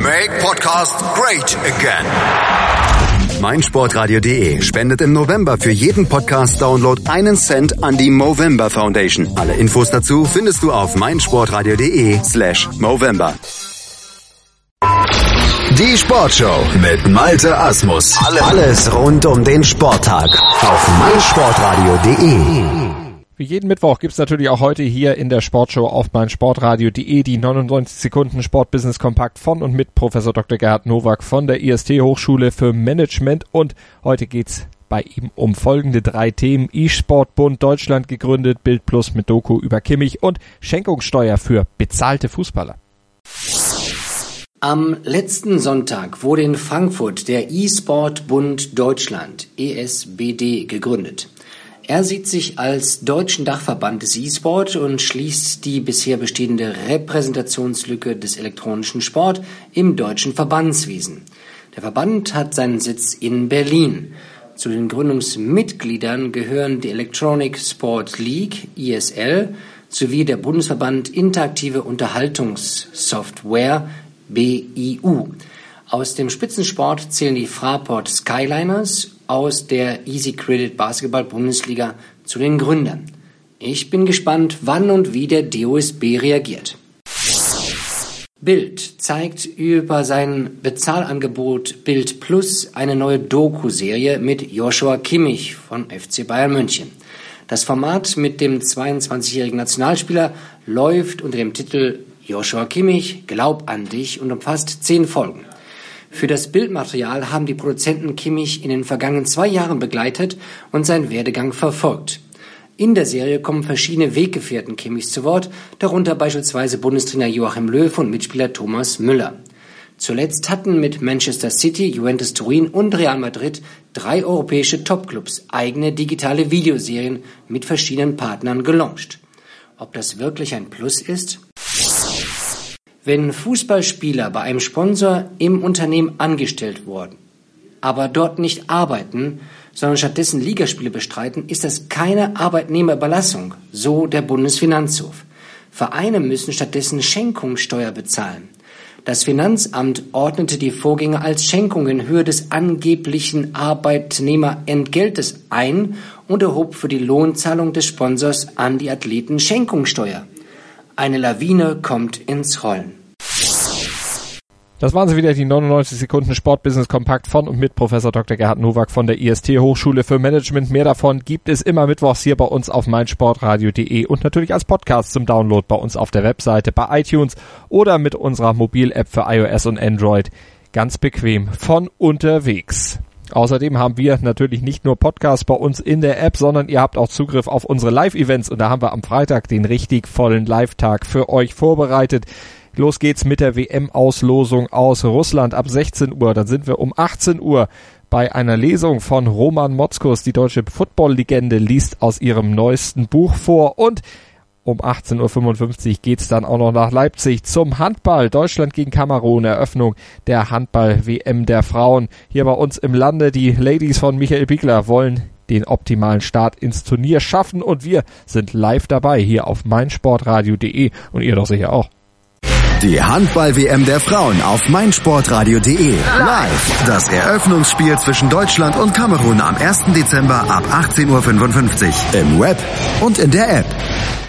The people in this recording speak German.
Make Podcast great again. meinsportradio.de spendet im November für jeden Podcast-Download einen Cent an die Movember Foundation. Alle Infos dazu findest du auf meinsportradio.de slash Movember. Die Sportshow mit Malte Asmus. Alles rund um den Sporttag auf meinsportradio.de. Wie jeden Mittwoch gibt's natürlich auch heute hier in der Sportshow auf meinsportradio.de die 99 Sekunden Sportbusiness Kompakt von und mit Professor Dr. Gerhard Nowak von der IST Hochschule für Management und heute geht's bei ihm um folgende drei Themen. E-Sportbund Deutschland gegründet, Bild Plus mit Doku über Kimmich und Schenkungssteuer für bezahlte Fußballer. Am letzten Sonntag wurde in Frankfurt der E-Sport Bund Deutschland ESBD gegründet. Er sieht sich als deutschen Dachverband des E-Sport und schließt die bisher bestehende Repräsentationslücke des elektronischen Sport im deutschen Verbandswesen. Der Verband hat seinen Sitz in Berlin. Zu den Gründungsmitgliedern gehören die Electronic Sport League ISL sowie der Bundesverband Interaktive Unterhaltungssoftware BIU. Aus dem Spitzensport zählen die Fraport Skyliners aus der Easy Credit Basketball Bundesliga zu den Gründern. Ich bin gespannt, wann und wie der DOSB reagiert. Bild zeigt über sein Bezahlangebot Bild Plus eine neue Doku-Serie mit Joshua Kimmich von FC Bayern München. Das Format mit dem 22-jährigen Nationalspieler läuft unter dem Titel Joshua Kimmich, Glaub an dich und umfasst zehn Folgen. Für das Bildmaterial haben die Produzenten Kimmich in den vergangenen zwei Jahren begleitet und seinen Werdegang verfolgt. In der Serie kommen verschiedene Weggefährten Kimmichs zu Wort, darunter beispielsweise Bundestrainer Joachim Löw und Mitspieler Thomas Müller. Zuletzt hatten mit Manchester City, Juventus Turin und Real Madrid drei europäische Topclubs eigene digitale Videoserien mit verschiedenen Partnern gelauncht. Ob das wirklich ein Plus ist? Wenn Fußballspieler bei einem Sponsor im Unternehmen angestellt wurden, aber dort nicht arbeiten, sondern stattdessen Ligaspiele bestreiten, ist das keine Arbeitnehmerüberlassung, so der Bundesfinanzhof. Vereine müssen stattdessen Schenkungssteuer bezahlen. Das Finanzamt ordnete die Vorgänge als Schenkung in Höhe des angeblichen Arbeitnehmerentgeltes ein und erhob für die Lohnzahlung des Sponsors an die Athleten Schenkungssteuer. Eine Lawine kommt ins Rollen. Das waren sie wieder, die 99 Sekunden Sportbusiness Kompakt von und mit Professor Dr. Gerhard Nowak von der IST Hochschule für Management. Mehr davon gibt es immer mittwochs hier bei uns auf meinsportradio.de und natürlich als Podcast zum Download bei uns auf der Webseite, bei iTunes oder mit unserer Mobil-App für iOS und Android. Ganz bequem von unterwegs. Außerdem haben wir natürlich nicht nur Podcasts bei uns in der App, sondern ihr habt auch Zugriff auf unsere Live-Events und da haben wir am Freitag den richtig vollen Live-Tag für euch vorbereitet. Los geht's mit der WM-Auslosung aus Russland ab 16 Uhr. Dann sind wir um 18 Uhr bei einer Lesung von Roman Motzkus. Die deutsche Football-Legende liest aus ihrem neuesten Buch vor und um 18.55 Uhr geht's dann auch noch nach Leipzig zum Handball. Deutschland gegen Kamerun, Eröffnung der Handball-WM der Frauen. Hier bei uns im Lande, die Ladies von Michael Biegler wollen den optimalen Start ins Turnier schaffen und wir sind live dabei hier auf meinsportradio.de und ihr doch sicher auch. Die Handball-WM der Frauen auf meinsportradio.de. Live. Das Eröffnungsspiel zwischen Deutschland und Kamerun am 1. Dezember ab 18.55 Uhr. Im Web und in der App.